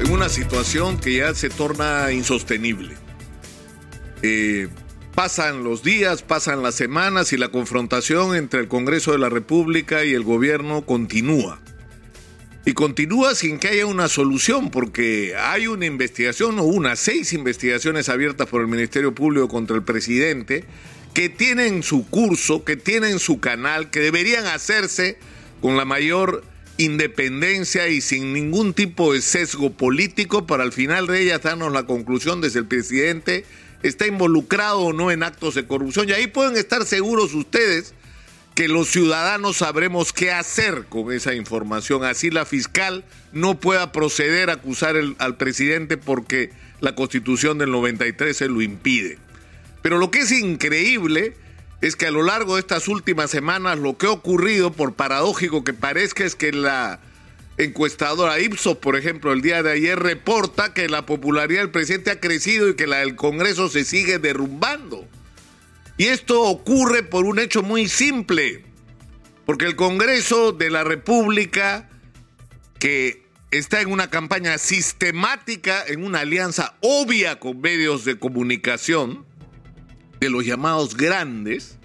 en una situación que ya se torna insostenible. Eh, pasan los días, pasan las semanas y la confrontación entre el Congreso de la República y el gobierno continúa. Y continúa sin que haya una solución, porque hay una investigación o unas seis investigaciones abiertas por el Ministerio Público contra el presidente que tienen su curso, que tienen su canal, que deberían hacerse con la mayor independencia y sin ningún tipo de sesgo político para al final de ellas darnos la conclusión de si el presidente está involucrado o no en actos de corrupción. Y ahí pueden estar seguros ustedes que los ciudadanos sabremos qué hacer con esa información. Así la fiscal no pueda proceder a acusar al presidente porque la constitución del 93 se lo impide. Pero lo que es increíble es que a lo largo de estas últimas semanas lo que ha ocurrido, por paradójico que parezca, es que la encuestadora Ipsos, por ejemplo, el día de ayer reporta que la popularidad del presidente ha crecido y que la del Congreso se sigue derrumbando. Y esto ocurre por un hecho muy simple, porque el Congreso de la República, que está en una campaña sistemática, en una alianza obvia con medios de comunicación, de los llamados grandes,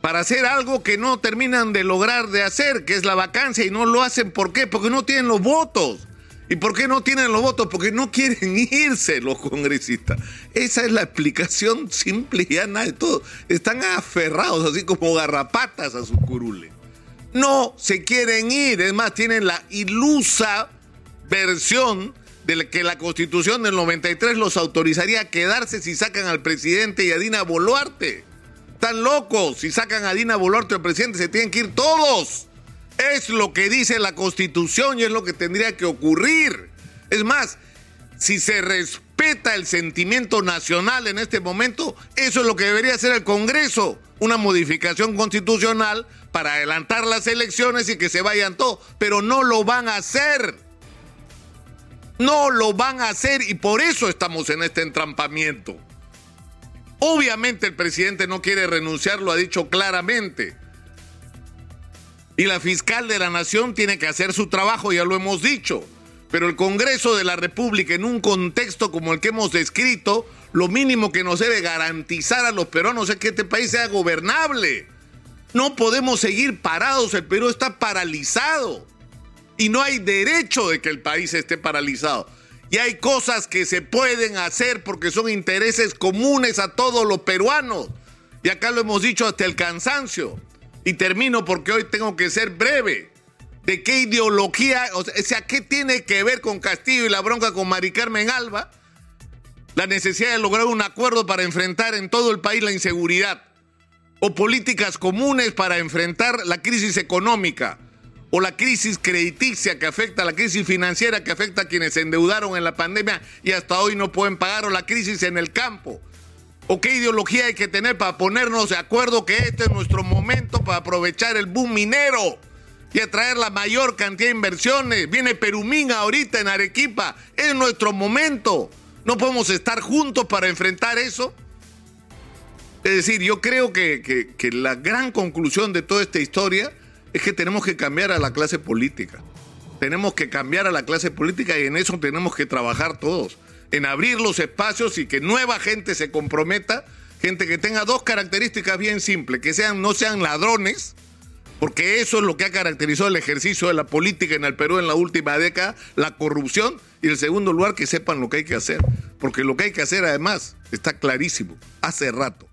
para hacer algo que no terminan de lograr de hacer, que es la vacancia, y no lo hacen. ¿Por qué? Porque no tienen los votos. ¿Y por qué no tienen los votos? Porque no quieren irse los congresistas. Esa es la explicación simple y llana de todo. Están aferrados, así como garrapatas a su curule. No se quieren ir. Es más, tienen la ilusa versión de que la constitución del 93 los autorizaría a quedarse si sacan al presidente y a Dina Boluarte. Están locos. Si sacan a Dina Boluarte al presidente, se tienen que ir todos. Es lo que dice la constitución y es lo que tendría que ocurrir. Es más, si se respeta el sentimiento nacional en este momento, eso es lo que debería hacer el Congreso. Una modificación constitucional para adelantar las elecciones y que se vayan todos. Pero no lo van a hacer. No lo van a hacer y por eso estamos en este entrampamiento. Obviamente el presidente no quiere renunciar, lo ha dicho claramente. Y la fiscal de la nación tiene que hacer su trabajo, ya lo hemos dicho. Pero el Congreso de la República, en un contexto como el que hemos descrito, lo mínimo que nos debe garantizar a los peruanos es que este país sea gobernable. No podemos seguir parados, el Perú está paralizado y no hay derecho de que el país esté paralizado. Y hay cosas que se pueden hacer porque son intereses comunes a todos los peruanos. Y acá lo hemos dicho hasta el cansancio. Y termino porque hoy tengo que ser breve. ¿De qué ideología, o sea, qué tiene que ver con Castillo y la bronca con Mari Carmen Alba? La necesidad de lograr un acuerdo para enfrentar en todo el país la inseguridad. O políticas comunes para enfrentar la crisis económica o la crisis crediticia que afecta, la crisis financiera que afecta a quienes se endeudaron en la pandemia y hasta hoy no pueden pagar, o la crisis en el campo. ¿O qué ideología hay que tener para ponernos de acuerdo que este es nuestro momento para aprovechar el boom minero y atraer la mayor cantidad de inversiones? Viene Perumín ahorita en Arequipa, es nuestro momento. ¿No podemos estar juntos para enfrentar eso? Es decir, yo creo que, que la gran conclusión de toda esta historia es que tenemos que cambiar a la clase política. Tenemos que cambiar a la clase política y en eso tenemos que trabajar todos. En abrir los espacios y que nueva gente se comprometa, gente que tenga dos características bien simples, que sean, no sean ladrones, porque eso es lo que ha caracterizado el ejercicio de la política en el Perú en la última década, la corrupción, y en segundo lugar, que sepan lo que hay que hacer, porque lo que hay que hacer además está clarísimo, hace rato.